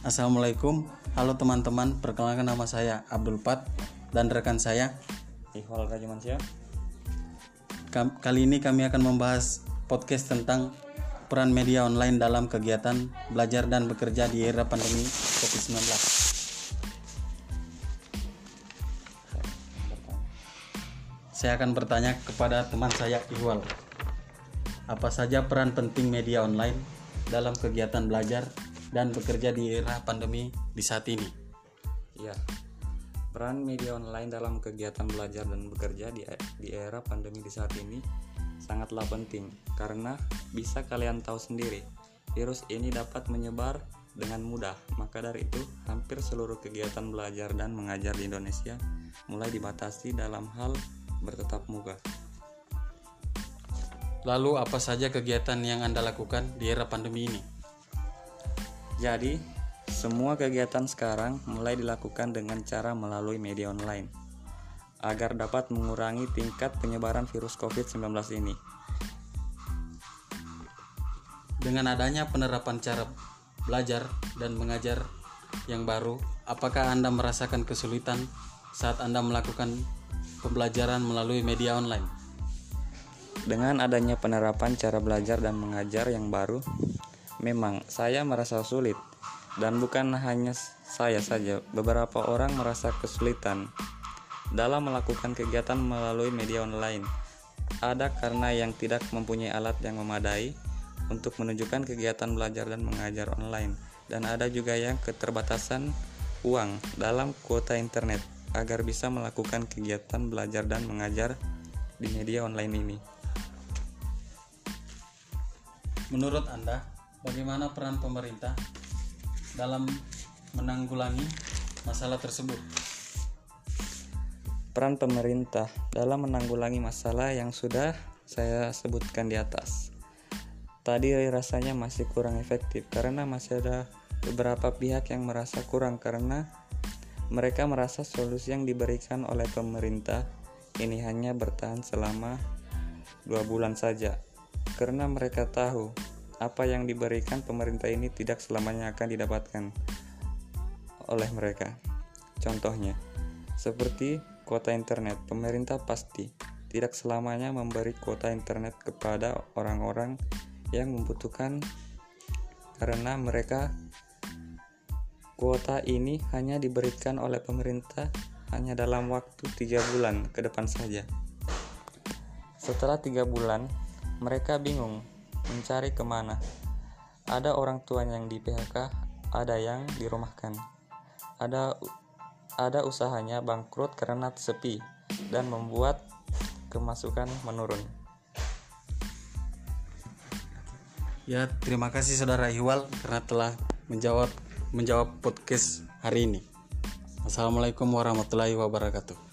Assalamualaikum, halo teman-teman. Perkenalkan nama saya Abdul Pat dan rekan saya. Ikhwal Rajamansyah. Kali ini kami akan membahas podcast tentang peran media online dalam kegiatan belajar dan bekerja di era pandemi COVID-19. Saya akan bertanya kepada teman saya Iwal. Apa saja peran penting media online dalam kegiatan belajar dan bekerja di era pandemi di saat ini? Iya. Peran media online dalam kegiatan belajar dan bekerja di, di era pandemi di saat ini sangatlah penting karena bisa kalian tahu sendiri, virus ini dapat menyebar dengan mudah. Maka dari itu, hampir seluruh kegiatan belajar dan mengajar di Indonesia mulai dibatasi dalam hal bertetap muka. Lalu apa saja kegiatan yang Anda lakukan di era pandemi ini? Jadi, semua kegiatan sekarang mulai dilakukan dengan cara melalui media online agar dapat mengurangi tingkat penyebaran virus COVID-19 ini. Dengan adanya penerapan cara belajar dan mengajar yang baru, apakah Anda merasakan kesulitan saat Anda melakukan pembelajaran melalui media online? Dengan adanya penerapan cara belajar dan mengajar yang baru, memang saya merasa sulit dan bukan hanya saya saja, beberapa orang merasa kesulitan dalam melakukan kegiatan melalui media online. Ada karena yang tidak mempunyai alat yang memadai untuk menunjukkan kegiatan belajar dan mengajar online dan ada juga yang keterbatasan uang dalam kuota internet agar bisa melakukan kegiatan belajar dan mengajar di media online ini. Menurut Anda, bagaimana peran pemerintah dalam menanggulangi masalah tersebut? Peran pemerintah dalam menanggulangi masalah yang sudah saya sebutkan di atas. Tadi rasanya masih kurang efektif karena masih ada beberapa pihak yang merasa kurang karena mereka merasa solusi yang diberikan oleh pemerintah ini hanya bertahan selama dua bulan saja karena mereka tahu apa yang diberikan pemerintah ini tidak selamanya akan didapatkan oleh mereka. Contohnya, seperti kuota internet, pemerintah pasti tidak selamanya memberi kuota internet kepada orang-orang yang membutuhkan karena mereka kuota ini hanya diberikan oleh pemerintah hanya dalam waktu tiga bulan ke depan saja. Setelah tiga bulan, mereka bingung mencari ke mana. Ada orang tua yang di PHK, ada yang dirumahkan. Ada ada usahanya bangkrut karena sepi dan membuat kemasukan menurun. Ya, terima kasih Saudara Iwal karena telah menjawab menjawab podcast hari ini. Assalamualaikum warahmatullahi wabarakatuh.